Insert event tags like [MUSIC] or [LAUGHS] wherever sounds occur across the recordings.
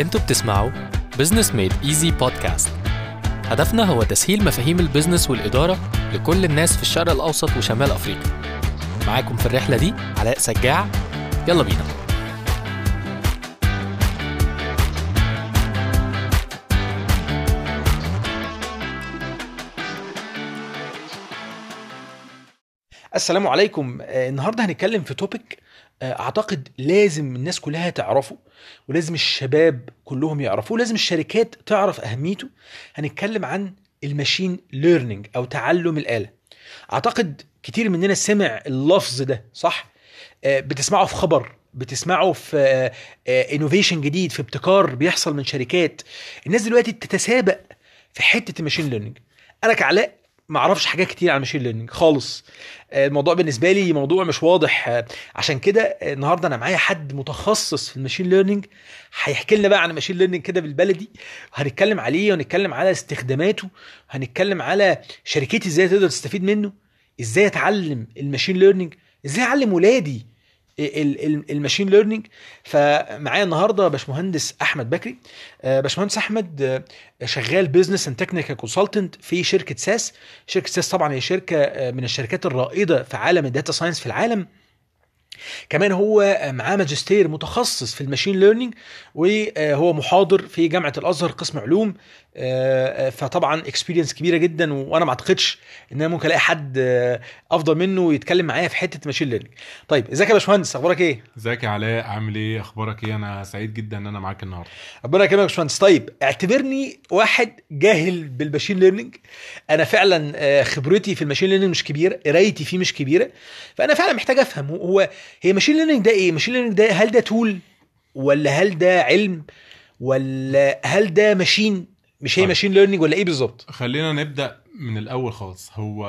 أنتوا بتسمعوا Business Made Easy بودكاست هدفنا هو تسهيل مفاهيم ال business والإدارة لكل الناس في الشرق الأوسط وشمال أفريقيا. معاكم في الرحلة دي علاء سجاع. يلا بينا. السلام عليكم. آه، النهارده هنتكلم في topic أعتقد لازم الناس كلها تعرفه ولازم الشباب كلهم يعرفوه ولازم الشركات تعرف أهميته. هنتكلم عن ال machine learning أو تعلم الآلة. أعتقد كتير مننا سمع اللفظ ده صح؟ آه، بتسمعه في خبر بتسمعه في innovation جديد في ابتكار بيحصل من شركات. الناس دلوقتي تتسابق في حتة ال machine learning أنا كعلاء ما أعرفش حاجات كتير عن ال machine learning خالص. آه، الموضوع بالنسبة لي موضوع مش واضح. آه، عشان كده النهارده أنا معايا حد متخصص في ال machine learning هيحكي لنا بقى عن ال machine learning كده بالبلدي. وهنتكلم عليه ونتكلم على استخداماته هنتكلم على شركتي إزاي تقدر تستفيد منه إزاي أتعلم ال machine learning إزاي أعلم ولادي ال machine learning. فمعايا النهارده باشمهندس أحمد بكري. آه، باشمهندس أحمد آه، شغال business and technical consultant في شركة SAS. شركة SAS طبعا هي شركة آه، من الشركات الرائدة في عالم ال data science في العالم. كمان هو معاه ماجستير متخصص في ال machine learning وهو محاضر في جامعة الأزهر قسم علوم فطبعا experience كبيرة جدا وأنا ما أعتقدش إن أنا ممكن ألاقي حد آه، أفضل منه يتكلم معايا في حتة machine learning طيب إزيك يا باشمهندس؟ أخبارك إيه؟ إزيك يا علاء؟ عامل إيه؟ أخبارك إيه؟ أنا سعيد جدا إن أنا معاك النهارده. ربنا يكرمك يا باشمهندس. طيب اعتبرني واحد جاهل بال machine learning أنا فعلا آه، خبرتي في ال machine learning مش كبيرة قرايتي فيه مش كبيرة فأنا فعلا محتاج أفهم. هو- هو هي machine learning ده إيه؟ machine learning ده هل ده tool ولا هل ده علم ولا هل ده machine مش هي طيب. machine learning ولا إيه بالظبط؟ خلينا نبدأ من الأول خالص. هو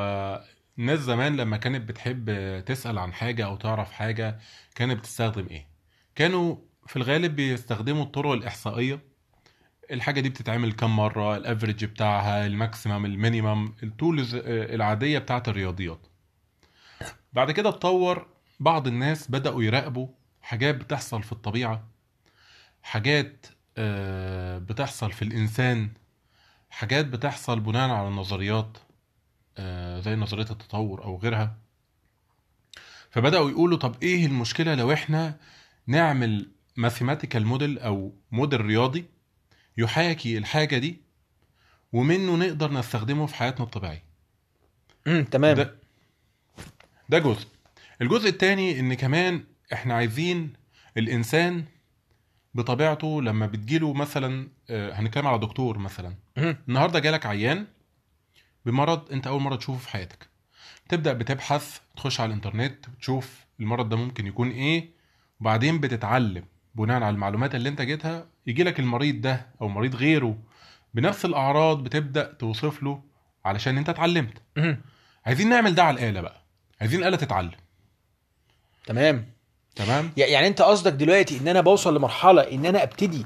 الناس زمان لما كانت بتحب تسأل عن حاجة أو تعرف حاجة كانت بتستخدم إيه؟ كانوا في الغالب بيستخدموا الطرق الإحصائية. الحاجة دي بتتعمل كم مرة ال average بتاعها ال maximum ال minimum ال tools العادية بتاعت الرياضيات. بعد كده اتطور بعض الناس بدأوا يراقبوا حاجات بتحصل في الطبيعة حاجات آه، بتحصل في الإنسان. حاجات بتحصل بناء على النظريات آه، زي نظرية التطور أو غيرها. فبدأوا يقولوا طب إيه المشكلة لو إحنا نعمل ماثيماتيكال موديل أو موديل رياضي يحاكي الحاجة دي ومنه نقدر نستخدمه في حياتنا الطبيعية؟ امم تمام. ده ده جزء. الجزء الثاني إن كمان إحنا عايزين الإنسان بطبيعته لما بتجيله مثلا آه، هنتكلم على دكتور مثلا. النهارده جالك عيان بمرض انت أول مرة تشوفه في حياتك. تبدأ بتبحث تخش على الإنترنت تشوف المرض ده ممكن يكون إيه وبعدين بتتعلم. بناء على المعلومات اللي انت جبتها يجي لك المريض ده أو مريض غيره بنفس الأعراض بتبدأ توصف له علشان انت اتعلمت. عايزين نعمل ده على الآلة بقى. عايزين الاله تتعلم. تمام. تمام؟ يع- يعني انت قصدك دلوقتي ان أنا بوصل لمرحلة ان أنا ابتدي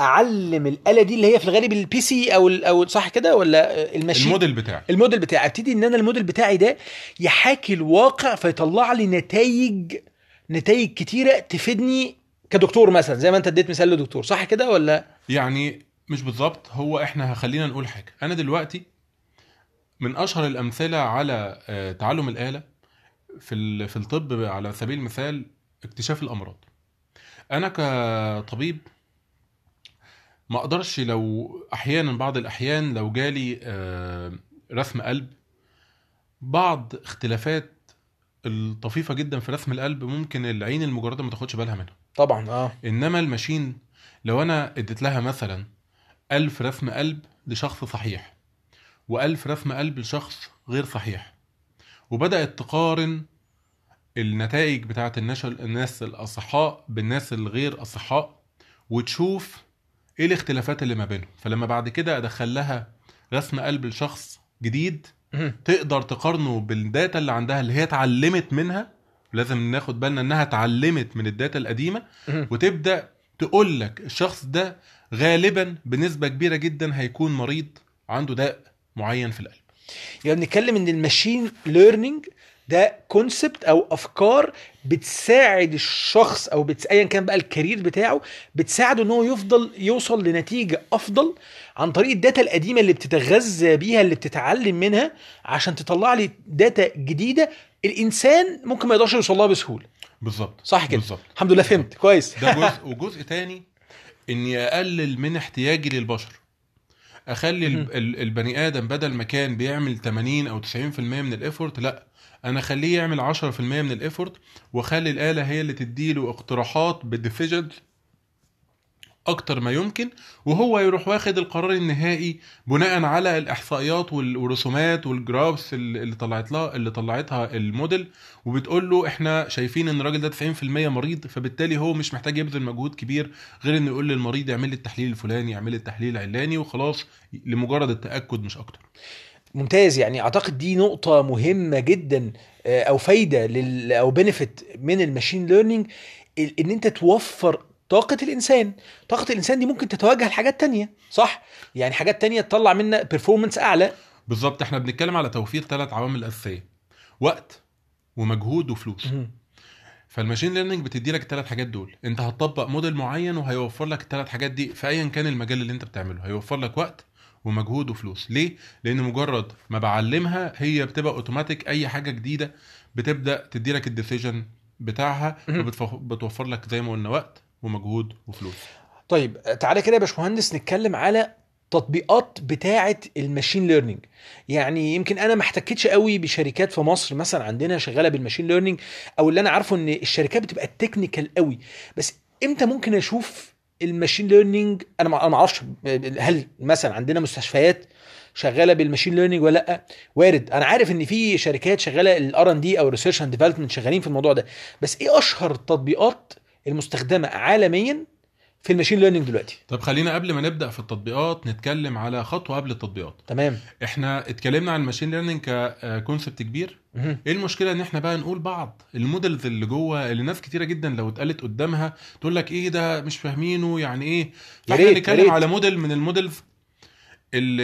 اعلم الآلة دي اللي هي في الغالب ال PC أو أو صح كده ولا ال machine؟ ال model بتاعك الموديل بتاعي. ابتدي ان أنا الموديل بتاعي ده يحاكي الواقع فيطلع لي نتائج نتائج كتيرة تفيدني كدكتور مثلا زي ما انت اديت مثال لدكتور. صح كده ولا؟ يعني مش بالظبط هو إحنا خلينا نقول حاجة. أنا دلوقتي من أشهر الأمثلة على آه، تعلم الآلة في في الطب على سبيل المثال اكتشاف الأمراض. أنا كطبيب ما أقدرش لو أحيانا بعض الأحيان لو جالي آه، رسم قلب بعض اختلافات الطفيفة جدا في رسم القلب ممكن العين المجردة ما تاخدش بالها منها. طبعا آه. إنما الماشين لو أنا اديت لها مثلا ألف رسم قلب لشخص صحيح وألف رسم قلب لشخص غير صحيح وبدأت تقارن النتائج بتاعت الناس الناس الأصحاء بالناس الغير أصحاء وتشوف إيه الاختلافات اللي ما بينهم فلما بعد كده أدخل لها رسم قلب لشخص جديد. تقدر تقارنه بال data اللي عندها اللي هي اتعلمت منها لازم ناخد بالنا إنها اتعلمت من ال data القديمة. وتبدأ تقول لك الشخص ده غالبا بنسبة كبيرة جدا هيكون مريض عنده داء معين في القلب يعني بنتكلم إن ال machine learning ده concept أو أفكار بتساعد الشخص أو بتس... ايا كان بقى ال career بتاعه بتساعده إن هو يفضل يوصل لنتيجة أفضل عن طريق ال data القديمة اللي بتتغذى بيها اللي بتتعلم منها عشان تطلع لي data جديدة الإنسان ممكن ما يقدرش يوصل لها بسهولة. بالظبط. صح كده؟ بالظبط. الحمد لله فهمت. كويس. ده جزء وجزء تاني إني أقلل من احتياجي للبشر. أخلي البني آدم بدل ما كان بيعمل 80 أو 90% من ال effort لأ أنا اخليه يعمل 10% من ال effort وأخلي الآلة هي اللي تديله اقتراحات بال decisions أكتر ما يمكن وهو يروح واخد القرار النهائي بناء على الإحصائيات وال- والرسومات وال graphs اللي اللي طلعت لها اللي طلعتها الموديل وبتقول له إحنا شايفين إن الراجل ده 90% مريض فبالتالي هو مش محتاج يبذل مجهود كبير غير إنه يقول للمريض اعمل لي التحليل الفلاني اعمل لي التحليل العلاني وخلاص لمجرد التأكد مش أكتر. ممتاز. يعني أعتقد دي نقطة مهمة جدا آه، أو فايدة لل أو benefit من ال machine learning إن أنت توفر طاقة الإنسان. طاقة الإنسان دي ممكن تتوجه لحاجات تانية صح؟ يعني حاجات تانية تطلع منا performance أعلى. بالظبط. إحنا بنتكلم على توفير ثلاث عوامل أساسية وقت ومجهود وفلوس. فال machine learning بتدي لك الثلاث حاجات دول. أنت هتطبق موديل معين وهيوفر لك الثلاث حاجات دي في ايا كان المجال اللي أنت بتعمله. هيوفر لك وقت ومجهود وفلوس. ليه؟ لأن مجرد ما بعلمها هي بتبقى اوتوماتيك أي حاجة جديدة بتبدأ تدي لك ال decision بتاعها مهم. فبتوفر لك زي ما قلنا وقت ومجهود وفلوس. طيب تعالى كده يا باشمهندس نتكلم على تطبيقات بتاعة ال machine learning يعني يمكن أنا ما احتكتش قوي بشركات في مصر مثلا عندنا شغالة بال machine learning أو اللي أنا عارفه إن الشركات بتبقى technical قوي. بس إمتى ممكن أشوف ال machine learning أنا ما أعرفش هل مثلا عندنا مستشفيات شغالة بال machine learning ولا لأ؟ وارد. أنا عارف إن في شركات شغالة ال R and D أو research and development شغالين في الموضوع ده. بس إيه أشهر التطبيقات المستخدمة عالميا في ال machine learning دلوقتي. طب خلينا قبل ما نبدأ في التطبيقات نتكلم على خطوة قبل التطبيقات. تمام. إحنا اتكلمنا عن ال machine learning ك concept كبير. إيه المشكلة إن إحنا بقى نقول بعض؟ ال models اللي جوه اللي ناس كتيرة جدا لو اتقالت قدامها تقول لك إيه ده مش فاهمينه يعني إيه؟ فإحنا نتكلم. على موديل من ال models اللي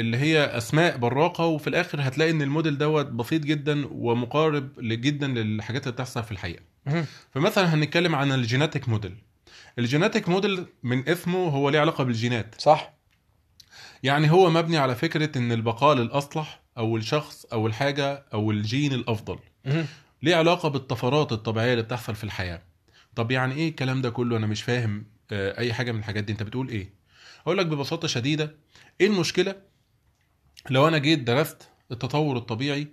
اللي هي أسماء براقة وفي الآخر هتلاقي إن الموديل دوت بسيط جدا ومقارب جدا للحاجات اللي بتحصل في الحقيقة. فمثلا هنتكلم عن ال genetic model. ال genetic model من اسمه هو ليه علاقة بالجينات. صح. يعني هو مبني على فكرة إن البقاء للاصلح أو الشخص أو الحاجة أو الجين الأفضل. ليه علاقة بالطفرات الطبيعية اللي بتحصل في الحياة. طب يعني إيه الكلام ده كله؟ أنا مش فاهم آه، أي حاجة من الحاجات دي. أنت بتقول إيه؟ أقول لك ببساطة شديدة إيه المشكلة؟ لو أنا جيت درست التطور الطبيعي.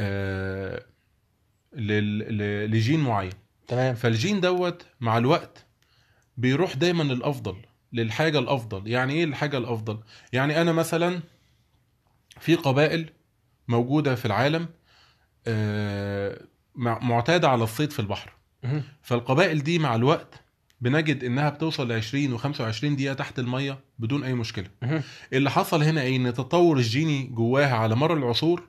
آه، لجين معين. تمام. فالجين دوت مع الوقت بيروح دايما للافضل للحاجة الأفضل. يعني إيه الحاجة الأفضل؟ يعني أنا مثلا في قبائل موجودة في العالم آه، مع- معتادة على الصيد في البحر. فالقبائل دي مع الوقت بنجد إنها بتوصل ل 20 و25 دقيقة تحت المية بدون أي مشكلة. اللي حصل هنا إيه؟ إن التطور الجيني جواها على مر العصور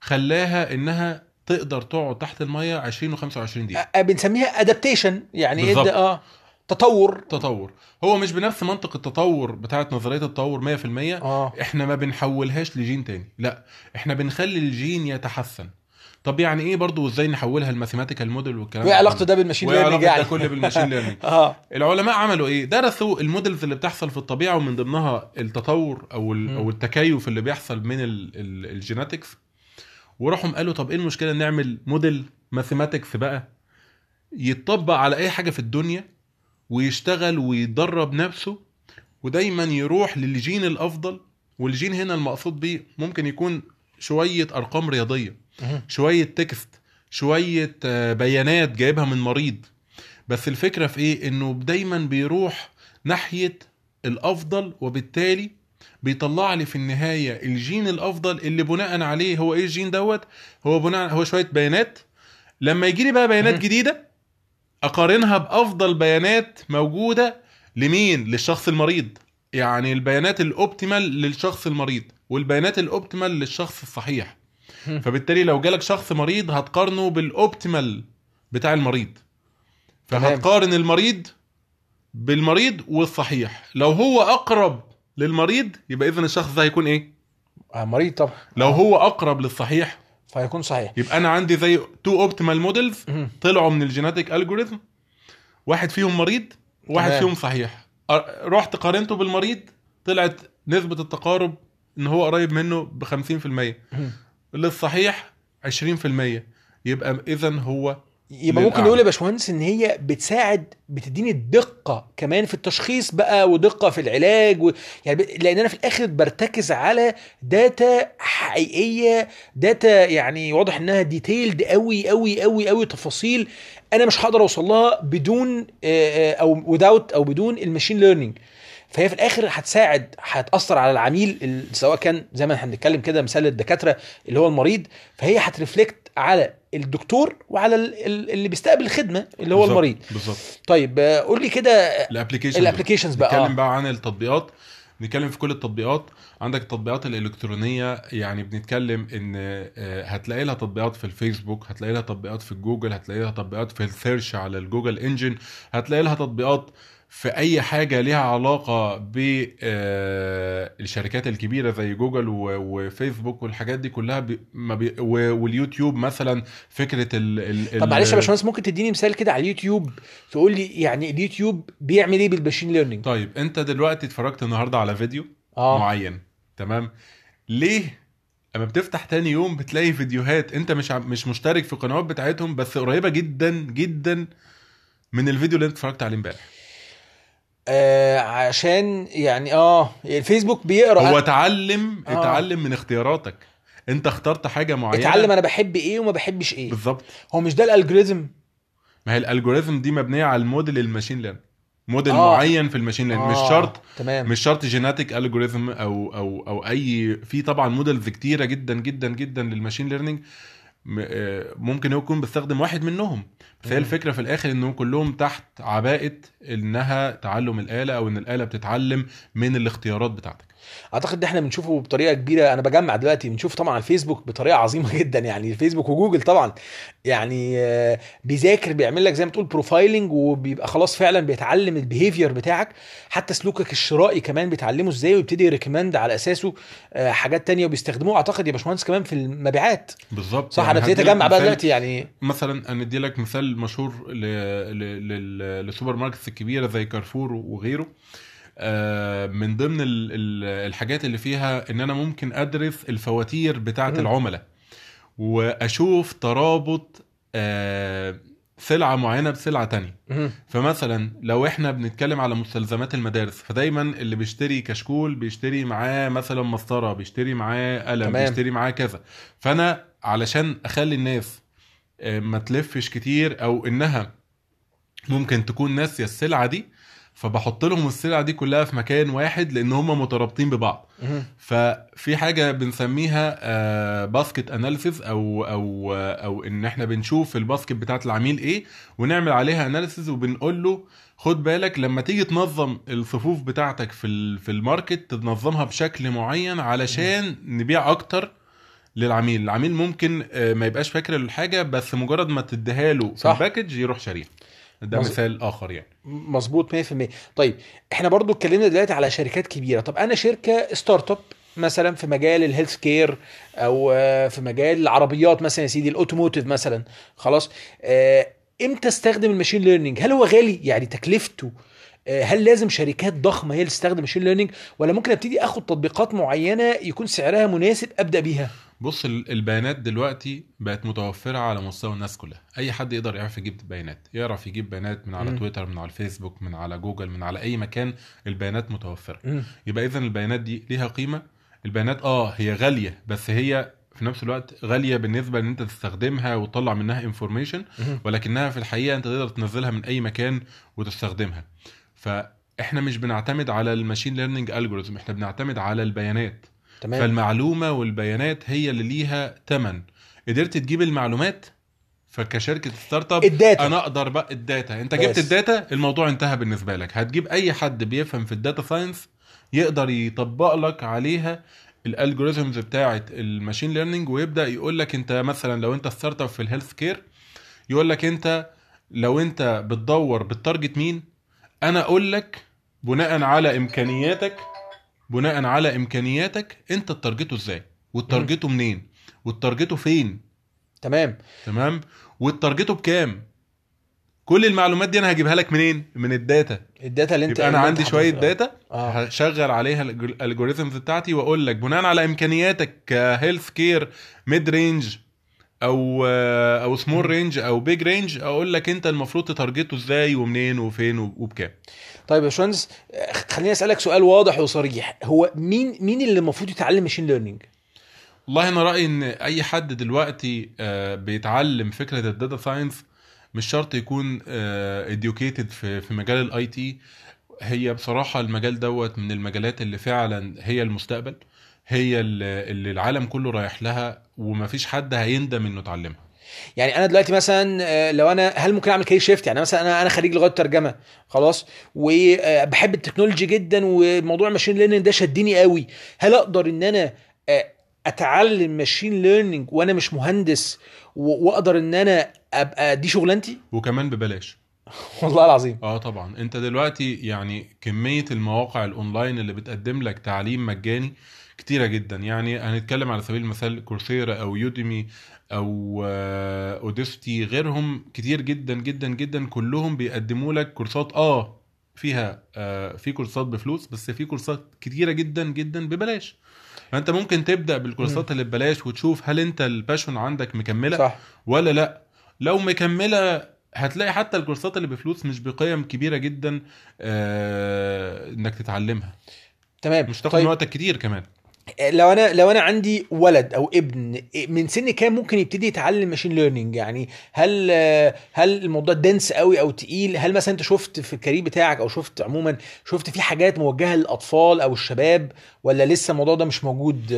خلاها إنها تقدر تقعد تحت المية 20 و25 دقيقة. بنسميها ادابتيشن يعني بالظبط. آه. تطور. تطور. هو مش بنفس منطق التطور بتاعت نظرية التطور 100% آه. إحنا ما بنحولهاش لجين تاني. لا إحنا بنخلي الجين يتحسن. طب يعني إيه برضو إزاي نحولها ل mathematical model والكلام وإيه علاقته ده بال machine learning يعني؟ ده كله بال machine [LAUGHS] learning آه. العلماء عملوا إيه؟ درسوا ال models اللي بتحصل في الطبيعة ومن ضمنها التطور أو. أو التكيف اللي بيحصل من ال- ال- ال genetics وراحوا قالوا طب إيه المشكلة نعمل model mathematics بقى يتطبق على أي حاجة في الدنيا ويشتغل ويدرب نفسه ودايما يروح للجين الأفضل. والجين هنا المقصود بيه ممكن يكون شوية أرقام رياضية. شوية text شوية آه، بيانات جايبها من مريض. بس الفكرة في إيه؟ إنه دايما بيروح ناحية الأفضل وبالتالي بيطلع لي في النهاية الجين الأفضل اللي بناء عليه هو إيه الجين دوت؟ هو بناء هو شوية بيانات. لما يجي لي بقى بيانات. جديدة أقارنها بأفضل بيانات موجودة لمين؟ للشخص المريض. يعني البيانات الأوبتيمال للشخص المريض والبيانات الأوبتيمال للشخص الصحيح. فبالتالي لو جالك شخص مريض هتقارنه بالأوبتيمال بتاع المريض. فهتقارن المريض بالمريض والصحيح. لو هو أقرب للمريض يبقى اذا الشخص ده هيكون إيه؟ آه، مريض طبعا. لو هو أقرب للصحيح فهيكون صحيح يبقى أنا عندي زي two optimal models. طلعوا من ال genetic algorithm واحد فيهم مريض تمام. فيهم صحيح رحت قارنته بالمريض طلعت نسبة التقارب إن هو قريب منه ب 50% مهم. للصحيح 20% يبقى اذا هو يبقى ممكن. نقول يا باشمهندس إن هي بتساعد بتديني الدقة كمان في التشخيص بقى ودقة في العلاج و... يعني ب... لأن أنا في الآخر برتكز على data حقيقية data يعني واضح إنها detailed قوي قوي قوي قوي تفاصيل أنا مش هقدر أوصل لها بدون أو without أو بدون ال machine learning فهي في الآخر هتساعد هتأثر على العميل ال- سواء كان زي ما إحنا بنتكلم كده مثال الدكاترة اللي هو المريض فهي هت reflect على الدكتور وعلى ال- ال- اللي بيستقبل الخدمة اللي هو بالظبط- المريض. بالظبط. طيب آه، قول لي كده ال application ال applications بقى نتكلم آه. بقى عن التطبيقات. نتكلم في كل التطبيقات. عندك التطبيقات الإلكترونية يعني بنتكلم إن آه، هتلاقي لها تطبيقات في الفيسبوك هتلاقي لها تطبيقات في جوجل هتلاقي لها تطبيقات في ال search على الجوجل engine هتلاقي لها تطبيقات في أي حاجة ليها علاقة بالشركات الكبيرة زي جوجل وفيسبوك والحاجات دي كلها بي ما بي واليوتيوب مثلا فكرة ال ال طب معلش يا باشمهندس ممكن تديني مثال كده على اليوتيوب؟ تقول لي يعني اليوتيوب بيعمل إيه بال machine learning؟ طيب أنت دلوقتي اتفرجت النهارده على فيديو آه. معين تمام؟ ليه اما بتفتح تاني يوم بتلاقي فيديوهات أنت مش مش مشترك في القنوات بتاعتهم بس قريبة جدا جدا من الفيديو اللي أنت اتفرجت عليه امبارح؟ آه عشان يعني آه الفيسبوك بيقرأ. هو اتعلم آه. اتعلم من اختياراتك. انت اخترت حاجة معينة. اتعلم أنا بحب إيه وما بحبش إيه. بالظبط. هو مش ده ال algorithm؟ ما هي ال algorithm دي مبنية على ال model ال machine learning model آه. معين في ال machine learning مش آه، شرط تمام. مش شرط genetic algorithm أو أو أو أي في طبعا models كتيرة جدا جدا جدا لل machine learning. ممكن يكون بيستخدم واحد منهم بس هي. الفكرة في الآخر إنهم كلهم تحت عباءة إنها تعلم الآلة أو إن الآلة بتتعلم من الاختيارات بتاعتك أعتقد ده إحنا بنشوفه بطريقة كبيرة. أنا بجمع دلوقتي بنشوف طبعا الفيسبوك بطريقة عظيمة [LAUGHS] جدا. يعني الفيسبوك وجوجل طبعا يعني آه، بيذاكر بيعمل لك زي ما تقول profiling وبيبقى خلاص فعلا بيتعلم ال behavior بتاعك. حتى سلوكك الشرائي كمان بيتعلمه إزاي ويبتدي ي recommend على أساسه آه، حاجات تانية وبيستخدموه. أعتقد يا باشمهندس كمان في المبيعات. بالظبط. صح؟ يعني أنا ابتديت أجمع بقى دلوقتي يعني. مثلا أنا ادي لك مثال مشهور. لل supermarkets الكبيرة زي كارفور وغيره. من ضمن ال... ال- الحاجات اللي فيها إن أنا ممكن أدرس الفواتير بتاعة. العملاء وأشوف ترابط آه، سلعة معينة بسلعة تانية. فمثلا لو إحنا بنتكلم على مستلزمات المدارس فدايما اللي بيشتري كشكول بيشتري معاه مثلا مسطرة بيشتري معاه قلم تمام. بيشتري معاه كذا فأنا علشان أخلي الناس آه، ما تلفش كتير أو إنها ممكن تكون ناسية السلعة دي فبحط لهم السلعة دي كلها في مكان واحد لأن هم مترابطين ببعض. ففي حاجة بنسميها basket analysis أو أو آه، أو إن إحنا بنشوف ال basket بتاعت العميل إيه ونعمل عليها analysis وبنقول له خد بالك لما تيجي تنظم الصفوف بتاعتك في في ال market تنظمها بشكل معين علشان نبيع أكتر للعميل العميل ممكن آه، ما يبقاش فاكر الحاجة بس مجرد ما تديها له في. ال package يروح شاريها ده مظ- مثال آخر يعني. مظبوط 100% طيب إحنا برضو اتكلمنا دلوقتي على شركات كبيرة. طب أنا شركة startup مثلا في مجال ال healthcare أو آه، في مجال العربيات مثلا يا سيدي ال automotive مثلا خلاص. آه، إمتى استخدم ال machine learning هل هو غالي؟ يعني تكلفته هل لازم شركات ضخمة هي اللي تستخدم machine learning ولا ممكن أبتدي أخد تطبيقات معينة يكون سعرها مناسب أبدأ بيها؟ بص ال- البيانات دلوقتي بقت متوفرة على مستوى الناس كلها. أي حد يقدر يعرف يجيب بيانات يعرف يجيب بيانات من على مم. تويتر من على الفيسبوك من على جوجل من على أي مكان البيانات متوفرة. مم. يبقى إذا البيانات دي ليها قيمة. البيانات آه هي غالية بس هي في نفس الوقت غالية بالنسبة إن أنت تستخدمها وتطلع منها information. ولكنها في الحقيقة أنت تقدر تنزلها من أي مكان وتستخدمها. فإحنا مش بنعتمد على ال machine learning algorithm إحنا بنعتمد على البيانات. تمام. فالمعلومة والبيانات هي اللي ليها ثمن قدرت تجيب المعلومات فكشركة startup ال data. أنا أقدر بقى ال data. أنت بس. جبت ال data الموضوع انتهى بالنسبة لك. هتجيب أي حد بيفهم في ال data science يقدر يطبق لك عليها ال algorithms بتاعه ال machine learning ويبدأ يقول لك أنت مثلا لو أنت startup في ال healthcare يقول لك أنت لو أنت بتدور بال target مين؟ أنا أقول لك بناء على إمكانياتك بناء على إمكانياتك أنت target ته إزاي؟ و target ته منين؟ و target ته فين؟ تمام. تمام؟ و target ته بكام؟ كل المعلومات دي أنا هجيبها لك منين؟ من ال data. ال data اللي أنت يبقى أنا عندي شوية. data آه. هشغل عليها ال algorithms بتاعتي وأقول لك بناء على إمكانياتك ك healthcare mid range أو أو small range أو big range أقول لك أنت المفروض ت target ته إزاي ومنين وفين وبكام. طيب يا باشمهندس آه، خليني أسألك سؤال واضح وصريح. هو مين مين اللي المفروض يتعلم machine learning والله أنا رأيي إن أي حد دلوقتي آه، بيتعلم فكرة ال data science مش شرط يكون educated في في مجال ال IT هي بصراحة المجال دوت من المجالات اللي فعلا هي المستقبل. هي اللي العالم كله رايح لها ومفيش حد هيندم إنه اتعلمها. يعني أنا دلوقتي مثلا آه، لو أنا هل ممكن أعمل career shift يعني مثلا أنا أنا خريج لغات ترجمة خلاص وبحب ال technology جدا وموضوع ال machine learning ده شدني قوي. هل أقدر إن أنا آه، أتعلم machine learning وأنا مش مهندس وأقدر إن أنا أبقى دي شغلانتي؟ وكمان ببلاش. [LAUGHS] والله العظيم. آه طبعا. أنت دلوقتي يعني كمية المواقع الاونلاين اللي بتقدم لك تعليم مجاني كتيرة جدا. يعني هنتكلم على سبيل المثال كورسيرا أو يوديمي أو آه، أوديستي غيرهم كتير جدا جدا جدا. كلهم بيقدموا لك كورسات آه فيها آه في كورسات بفلوس بس في كورسات كتيرة جدا جدا ببلاش. فأنت ممكن تبدأ بالكورسات اللي ببلاش وتشوف هل أنت الباشون عندك مكملة صح. ولا لأ. لو مكملة هتلاقي حتى الكورسات اللي بفلوس مش بقيم كبيرة جدا آه إنك تتعلمها. تمام. مش تاخد طيب. وقتك كتير كمان. لو أنا لو أنا عندي ولد أو ابن من سن كام ممكن يبتدي يتعلم machine learning يعني هل هل الموضوع dense قوي أو تقيل هل مثلا أنت شفت في ال career بتاعك أو شفت عموما شفت في حاجات موجهة للأطفال أو الشباب ولا لسه الموضوع ده مش موجود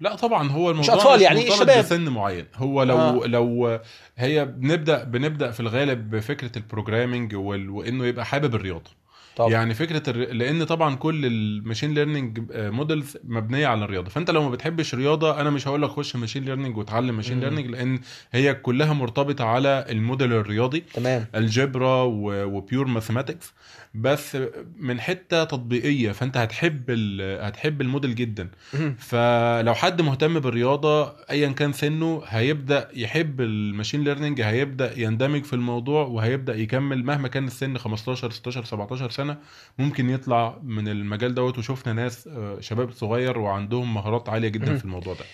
لا طبعا هو الموضوع أطفال يعني مرتبط الشباب. بسن معين هو لو آه. لو هي بنبدا بنبدأ في الغالب بفكرة ال programming. وإنه يبقى حابب الرياضة طب يعني فكرة الر... لأن طبعا كل ال machine learning models مبنية على الرياضة. فأنت لو ما بتحبش رياضة أنا مش هقول لك خش machine learning وتعلم machine. learning لأن هي كلها مرتبطة على الموديل الرياضي. تمام. ال algebra و pure mathematics بس من حتة تطبيقية فأنت هتحب ال... هتحب الموديل جدا. فلو حد مهتم بالرياضة ايا كان سنه هيبدأ يحب ال machine learning هيبدأ يندمج في الموضوع وهيبدأ يكمل مهما كان السن 15 16 17 سنة. ممكن يطلع من المجال دوت وشفنا ناس آه، شباب صغير وعندهم مهارات عالية جدا. في الموضوع ده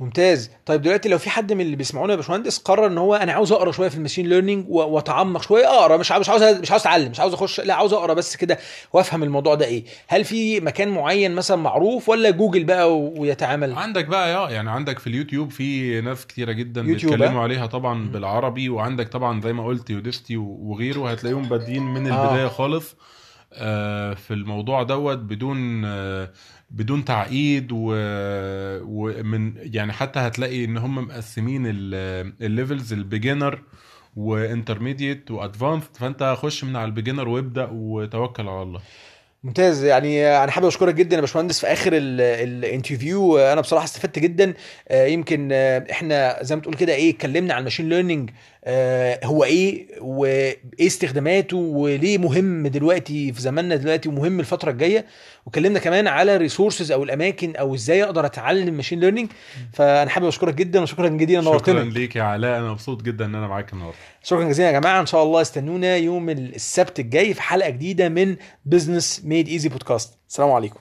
ممتاز طيب دلوقتي لو في حد من اللي بيسمعونا يا باشمهندس قرر إن هو أنا عاوز أقرأ شوية في ال machine learning وأتعمق شوية أقرأ مش مش عاوز مش عاوز أتعلم مش عاوز أخش لا عاوز أقرأ بس كده وأفهم الموضوع ده إيه هل في مكان معين مثلا معروف ولا جوجل بقى ويتعامل عندك بقى آه يعني عندك في اليوتيوب في ناس كتيرة جدا بيتكلموا آه؟ عليها طبعا. بالعربي وعندك طبعا زي ما قلت Udacity وغيره هتلاقيهم بادئين من آه. البداية خالص آه، في الموضوع دوت بدون آه، بدون تعقيد ومن يعني حتى هتلاقي إن هم مقسمين الليفلز ال beginner وانترميديت وادفانسد فأنت خش من على البيجنر وابدأ وتوكل على الله. ممتاز. يعني أنا حابب أشكرك جدا يا باشمهندس في آخر ال- ال interview. أنا بصراحة استفدت جدا. آه، يمكن آه، إحنا زي ما تقول كده إيه اتكلمنا عن ال machine learning هو إيه وإيه استخداماته وليه مهم دلوقتي في زماننا دلوقتي ومهم الفترة الجاية. واتكلمنا كمان على ال resources أو الأماكن أو إزاي أقدر أتعلم machine learning فأنا حابب أشكرك جدا وشكرا شكرا نورتنا. ليك يا علاء. أنا مبسوط جدا إن أنا معاك النهارده. شكرا جزيلا يا جماعة. إن شاء الله استنونا يوم السبت الجاي في حلقة جديدة من Business Made Easy podcast السلام عليكم.